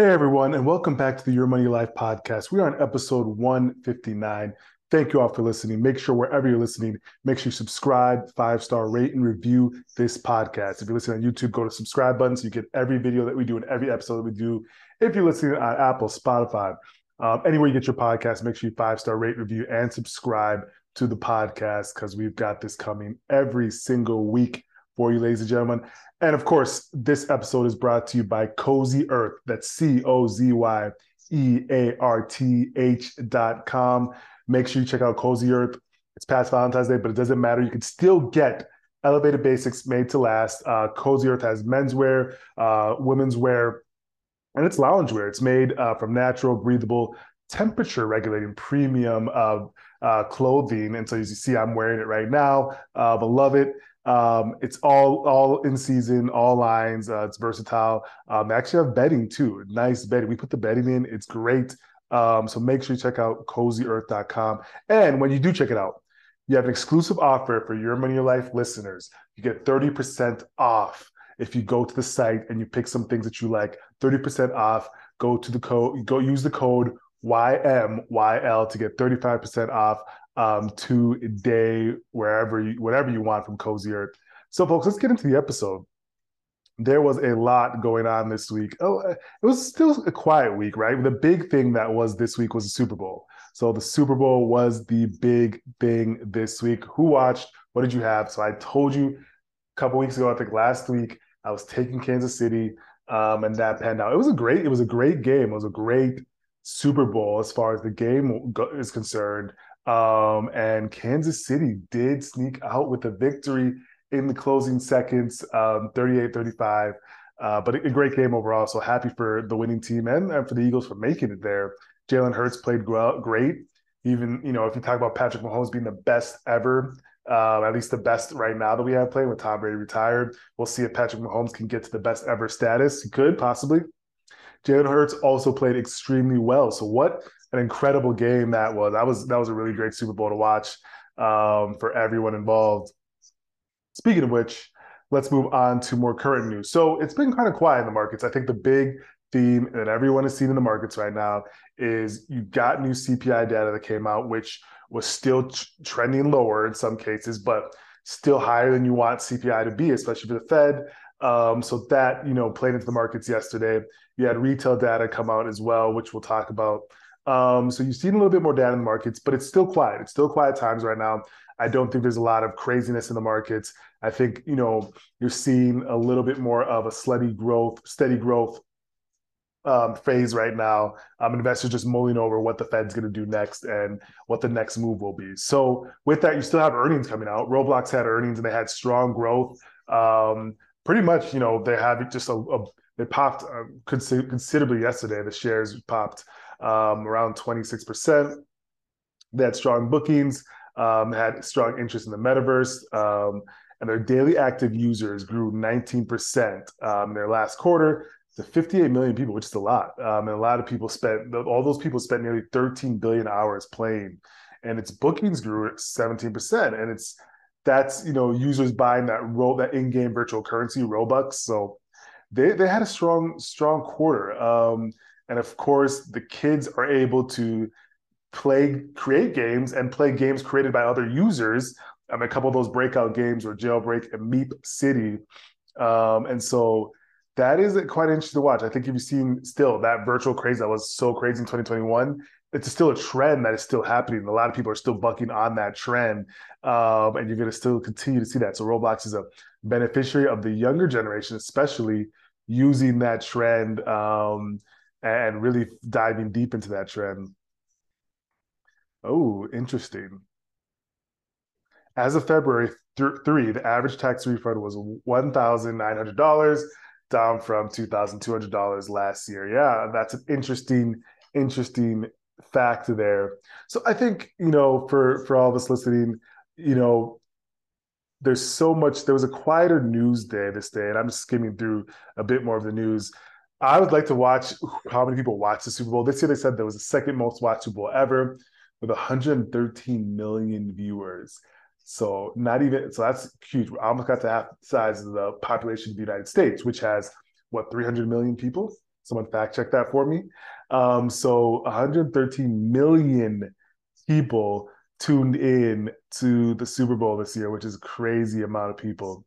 Hey everyone, and welcome back to the Your Money Life podcast. We are on episode 159. Thank you all for listening. Make sure wherever you're listening, make sure you subscribe, five star rate, and review this podcast. If you're listening on YouTube, go to subscribe button so you get every video that we do and every episode that we do. If you're listening on Apple, Spotify, um, anywhere you get your podcast, make sure you five star rate, review, and subscribe to the podcast because we've got this coming every single week for you, ladies and gentlemen. And of course, this episode is brought to you by Cozy Earth. That's C O Z Y E A R T H dot com. Make sure you check out Cozy Earth. It's past Valentine's Day, but it doesn't matter. You can still get elevated basics made to last. Uh, Cozy Earth has menswear, uh, women's wear, and it's loungewear. It's made uh, from natural, breathable, temperature regulating premium uh, uh, clothing. And so as you see, I'm wearing it right now. Uh, but love it. Um, it's all all in season, all lines. Uh, it's versatile. Um, actually have bedding too. Nice bedding. We put the bedding in. It's great. Um, so make sure you check out cozyearth.com. And when you do check it out, you have an exclusive offer for your money your life listeners. You get 30% off if you go to the site and you pick some things that you like. 30% off. Go to the code, go use the code YMYL to get 35% off um, today, wherever you, whatever you want from Cozy Earth. So, folks, let's get into the episode. There was a lot going on this week. Oh, it was still a quiet week, right? The big thing that was this week was the Super Bowl. So the Super Bowl was the big thing this week. Who watched? What did you have? So I told you a couple weeks ago, I think last week, I was taking Kansas City, um, and that panned out. It was a great, it was a great game. It was a great Super Bowl as far as the game is concerned. Um, and Kansas City did sneak out with a victory in the closing seconds, um, 38 35. Uh, but a great game overall. So happy for the winning team and, and for the Eagles for making it there. Jalen Hurts played great. Even, you know, if you talk about Patrick Mahomes being the best ever, uh, at least the best right now that we have playing with Tom Brady retired. We'll see if Patrick Mahomes can get to the best ever status. He could possibly. Jalen Hurts also played extremely well. So what an incredible game that was. That was that was a really great Super Bowl to watch um, for everyone involved. Speaking of which, let's move on to more current news. So it's been kind of quiet in the markets. I think the big theme that everyone is seeing in the markets right now is you got new CPI data that came out, which was still t- trending lower in some cases, but still higher than you want CPI to be, especially for the Fed. Um, so that you know played into the markets yesterday. You had retail data come out as well, which we'll talk about. Um, so you've seen a little bit more data in the markets, but it's still quiet. It's still quiet times right now. I don't think there's a lot of craziness in the markets. I think you know you're seeing a little bit more of a steady growth, steady growth um, phase right now. Um, investors just mulling over what the Fed's going to do next and what the next move will be. So with that, you still have earnings coming out. Roblox had earnings and they had strong growth. Um, pretty much, you know, they have just a, a they popped uh, considerably yesterday. The shares popped um, around 26%. They had strong bookings, um, had strong interest in the metaverse, um, and their daily active users grew 19% um, in their last quarter to 58 million people, which is a lot. Um, and a lot of people spent, all those people spent nearly 13 billion hours playing, and its bookings grew at 17%. And it's that's you know users buying that role that in-game virtual currency Robux. So they they had a strong strong quarter. Um, and of course, the kids are able to play, create games and play games created by other users. Mean, a couple of those breakout games were Jailbreak and Meep City. Um, and so that is quite interesting to watch. I think if you've seen still that virtual craze that was so crazy in 2021, it's still a trend that is still happening. A lot of people are still bucking on that trend, um, and you're going to still continue to see that. So Roblox is a beneficiary of the younger generation, especially using that trend um, and really diving deep into that trend. Oh, interesting. As of February th- 3, the average tax refund was $1,900. down from $2,200 last year. Yeah, that's an interesting, interesting fact there. So I think, you know, for for all of us listening, you know, there's so much there was a quieter news day this day and I'm just skimming through a bit more of the news. I would like to watch how many people watch the Super Bowl. This year they said there was the second most watched Super Bowl ever with 113 million viewers. So not even so that's huge. I almost got to half the size of the population of the United States, which has what 300 million people. Someone fact check that for me. Um, so 113 million people tuned in to the Super Bowl this year, which is a crazy amount of people.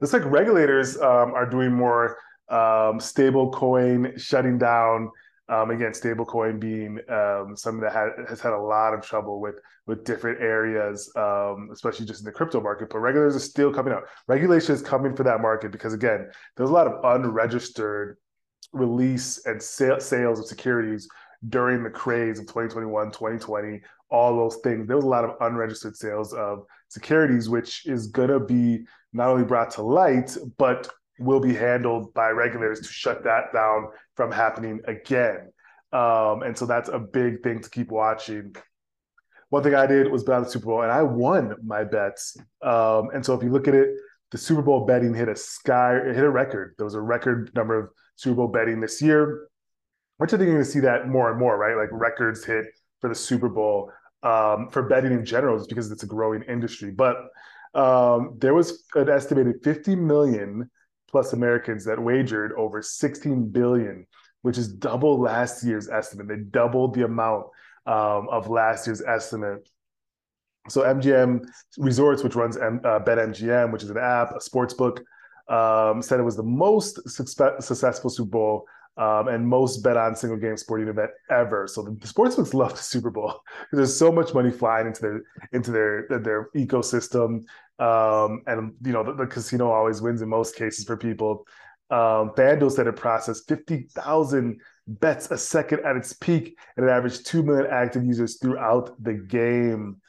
Looks like regulators um, are doing more um, stable coin shutting down um, again, stablecoin being um, something that ha- has had a lot of trouble with with different areas, um, especially just in the crypto market. But regulators are still coming out. Regulation is coming for that market because again, there's a lot of unregistered release and sale- sales of securities during the craze of 2021, 2020, all those things. There was a lot of unregistered sales of securities, which is going to be not only brought to light, but will be handled by regulators to shut that down from happening again. Um, and so that's a big thing to keep watching. One thing I did was bet on the Super Bowl, and I won my bets. Um, and so if you look at it, the Super Bowl betting hit a sky, hit a record. There was a record number of Super Bowl betting this year, which I think you're going to see that more and more, right? Like records hit for the Super Bowl um, for betting in general, just because it's a growing industry. But um, there was an estimated 50 million plus Americans that wagered over 16 billion, which is double last year's estimate. They doubled the amount um, of last year's estimate. So MGM Resorts, which runs M- uh, BetMGM, which is an app, a sports book, um, said it was the most successful Super Bowl um, and most bet on single game sporting event ever. So the, the sportsbooks love the Super Bowl because there's so much money flying into their into their their, ecosystem. Um, and you know the, the, casino always wins in most cases for people. Um, FanDuel said it processed 50,000 bets a second at its peak and it averaged 2 million active users throughout the game.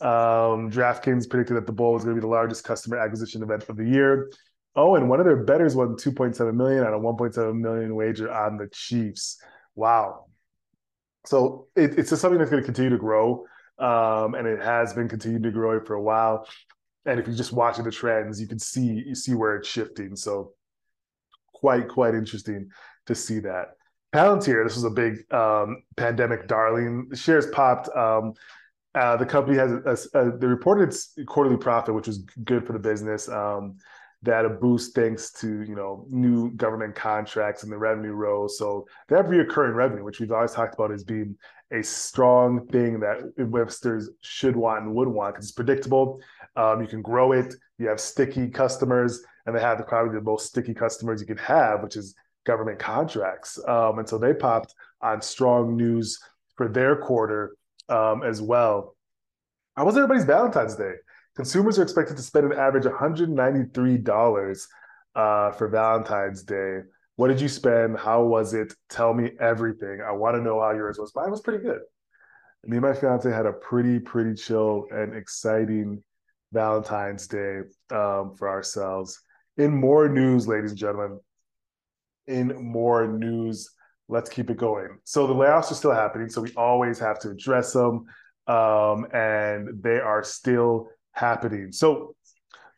Um, DraftKings predicted that the Bowl was going to be the largest customer acquisition event of the year. Oh, and one of their bettors won 2.7 million on a 1.7 million wager on the Chiefs. Wow. So it, it's just something that's going to continue to grow. Um, and it has been continuing to grow for a while. And if you're just watching the trends, you can see you see where it's shifting. So quite quite interesting to see that. Palantir, this was a big um, pandemic darling. The shares popped. Um, uh, the company has a, a, reported quarterly profit, which was good for the business. Um, that a boost thanks to you know new government contracts and the revenue rose. So have reoccurring revenue, which we've always talked about as being a strong thing that investors should want and would want because it's predictable. Um, you can grow it. You have sticky customers, and they have the, probably the most sticky customers you can have, which is government contracts. Um, and so they popped on strong news for their quarter um, as well. How was everybody's Valentine's Day? Consumers are expected to spend an average $193 uh, for Valentine's Day. What did you spend? How was it? Tell me everything. I want to know how yours was. Mine was pretty good. Me and my fiance had a pretty, pretty chill and exciting Valentine's Day um, for ourselves. In more news, ladies and gentlemen, in more news, let's keep it going. So the layoffs are still happening, so we always have to address them, um, and they are still happening. So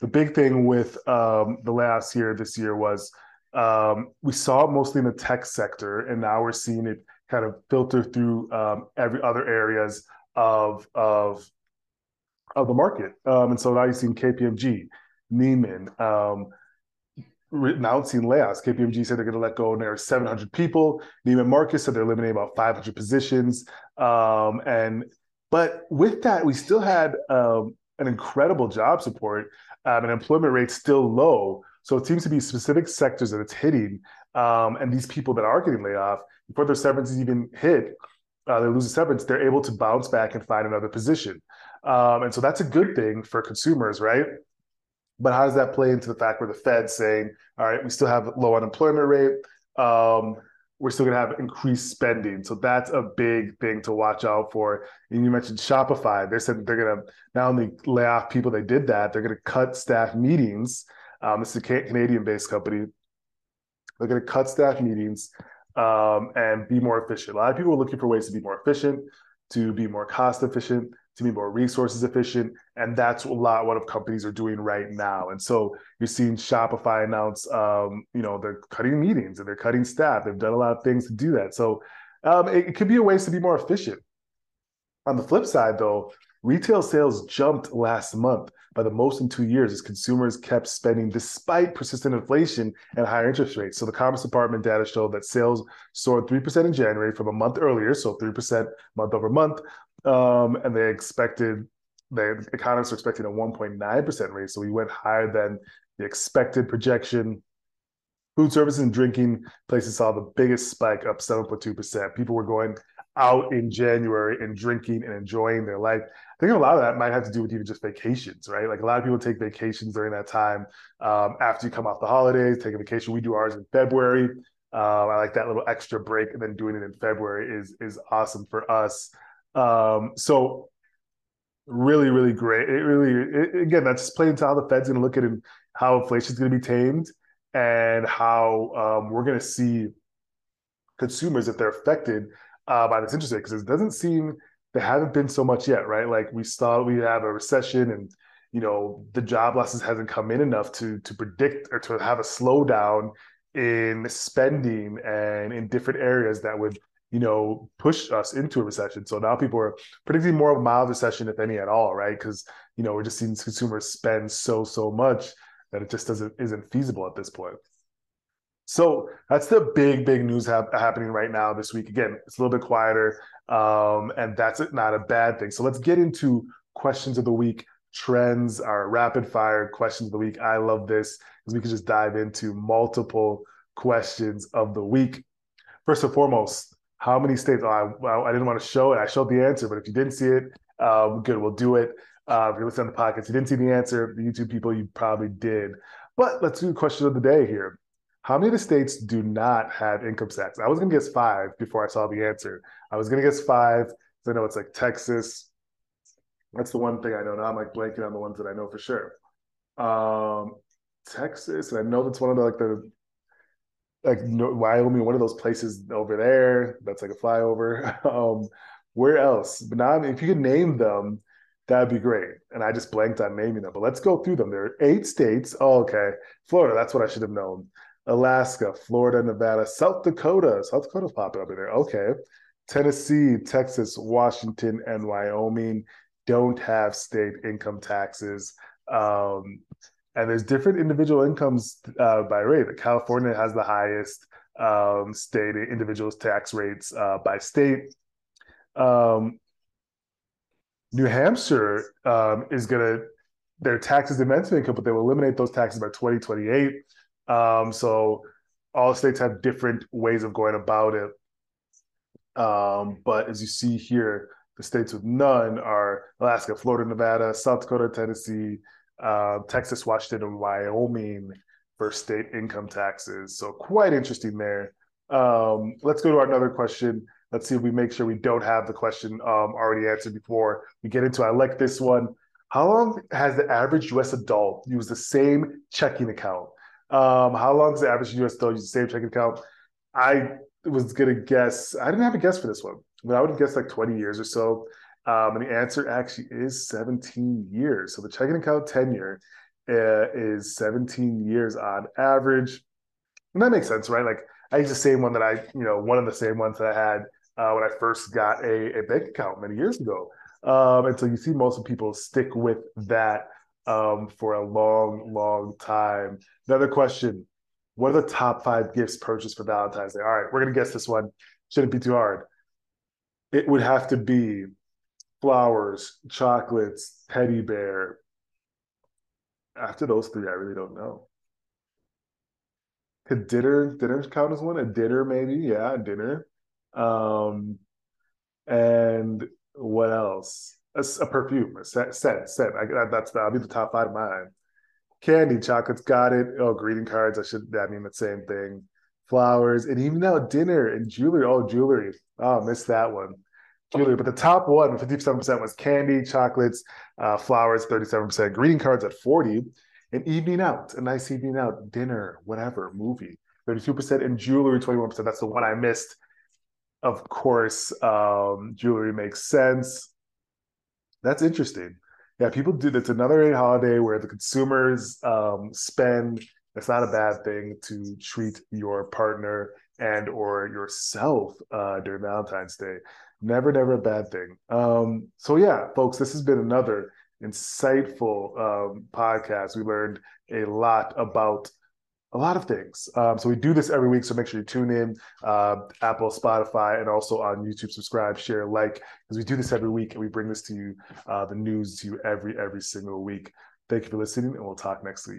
the big thing with um, the layoffs here this year was um, we saw it mostly in the tech sector, and now we're seeing it kind of filter through um, every other areas of of of the market. Um, and so now you're seeing KPMG, Neiman, um, announcing layoffs. KPMG said they're going to let go near 700 people. Neiman Marcus said they're eliminating about 500 positions. Um, and but with that, we still had um, an incredible job support um, and employment rate still low. So it seems to be specific sectors that it's hitting. Um, and these people that are getting laid off, before their severance is even hit, uh, they lose a severance, they're able to bounce back and find another position. Um, and so that's a good thing for consumers, right? But how does that play into the fact where the Fed's saying, all right, we still have a low unemployment rate. Um, we're still going to have increased spending. So that's a big thing to watch out for. And you mentioned Shopify. They said they're going to not only lay off people, they did that, they're going to cut staff meetings. Um, this is a Canadian based company. They're going to cut staff meetings um, and be more efficient. A lot of people are looking for ways to be more efficient, to be more cost efficient, to be more resources efficient. And that's a lot what companies are doing right now. And so you're seeing Shopify announce, um, you know, they're cutting meetings and they're cutting staff. They've done a lot of things to do that. So um, it, it could be a ways to be more efficient. On the flip side, though, retail sales jumped last month by the most in two years as consumers kept spending despite persistent inflation and higher interest rates. So the Commerce Department data showed that sales soared 3% in January from a month earlier, so 3% month over month. Um, and they expected, the economists are expecting a 1.9% rate. So we went higher than the expected projection. Food services and drinking places saw the biggest spike up 7.2%. People were going out in January and drinking and enjoying their life. I think a lot of that might have to do with even just vacations, right? Like a lot of people take vacations during that time um, after you come off the holidays, take a vacation. We do ours in February. Um, I like that little extra break, and then doing it in February is is awesome for us. Um, so really, really great. It really, it, again, that's just playing into how the Fed's going to look at it, how inflation is going to be tamed, and how um, we're going to see consumers if they're affected uh, by this interest rate because it doesn't seem there haven't been so much yet, right? Like we saw we have a recession and you know the job losses hasn't come in enough to to predict or to have a slowdown in spending and in different areas that would you know push us into a recession. So now people are predicting more of a mild recession, if any at all, right? Because you know we're just seeing consumers spend so so much that it just doesn't isn't feasible at this point. So that's the big, big news ha- happening right now this week. Again, it's a little bit quieter, um, and that's not a bad thing. So let's get into questions of the week, trends, our rapid fire questions of the week. I love this because we can just dive into multiple questions of the week. First and foremost, how many states? Oh, I, I didn't want to show it. I showed the answer, but if you didn't see it, um, good, we'll do it. Uh, if you're listening to the podcast, you didn't see the answer, the YouTube people, you probably did. But let's do the question of the day here. How many of the states do not have income tax? I was going to guess five before I saw the answer. I was going to guess five. So I know it's like Texas. That's the one thing I know. Now I'm like blanking on the ones that I know for sure. Um, Texas, and I know that's one of the like the like Wyoming, one of those places over there. That's like a flyover. um, where else? But now, if you could name them, that'd be great. And I just blanked on naming them. But let's go through them. There are eight states. Oh, okay, Florida. That's what I should have known. Alaska, Florida, Nevada, South Dakota. South Dakota's popping up in there. Okay. Tennessee, Texas, Washington, and Wyoming don't have state income taxes. Um, and there's different individual incomes uh, by rate. California has the highest um, state individuals tax rates uh, by state. Um, New Hampshire um, is going to their taxes immense income, but they will eliminate those taxes by 2028. Um, so all states have different ways of going about it. Um, but as you see here, the states with none are Alaska, Florida, Nevada, South Dakota, Tennessee, uh, Texas, Washington, and Wyoming for state income taxes. So quite interesting there. Um, let's go to our another question. Let's see if we make sure we don't have the question um, already answered before we get into. It. I like this one. How long has the average U.S. adult used the same checking account um, how long does the average US adult use the same checking account? I was gonna guess. I didn't have a guess for this one, but I would guess like 20 years or so. Um, and the answer actually is 17 years. So the checking account tenure uh, is 17 years on average. And that makes sense, right? Like I use the same one that I, you know, one of the same ones that I had uh, when I first got a, a bank account many years ago. Um, and so you see most people stick with that um, for a long, long time. Another question What are the top five gifts purchased for Valentine's Day? All right, we're going to guess this one. Shouldn't be too hard. It would have to be flowers, chocolates, teddy bear. After those three, I really don't know. Could dinner dinner count as one? A dinner, maybe? Yeah, dinner. Um, and what else? a, a perfume, a scent, scent. scent. I, that's that'll be the top five of mine. Candy, chocolates, got it. Oh, greeting cards. I should. I mean, the same thing. Flowers, and even now dinner and jewelry. Oh, jewelry. Oh, missed that one. Jewelry, but the top one, 57% was candy, chocolates, uh, flowers, 37%, greeting cards at 40, an evening out, a nice evening out, dinner, whatever, movie, 32% in jewelry, 21%. That's the one I missed. Of course, um, jewelry makes sense. That's interesting. Yeah, people do. That's another holiday where the consumers um, spend. It's not a bad thing to treat your partner and or yourself uh, during Valentine's Day. Never, never a bad thing. Um, so yeah, folks, this has been another insightful um, podcast. We learned a lot about a lot of things. Um, so we do this every week. So make sure you tune in, uh, Apple, Spotify, and also on YouTube. Subscribe, share, like, because we do this every week, and we bring this to you, uh, the news to you every every single week. Thank you for listening, and we'll talk next week.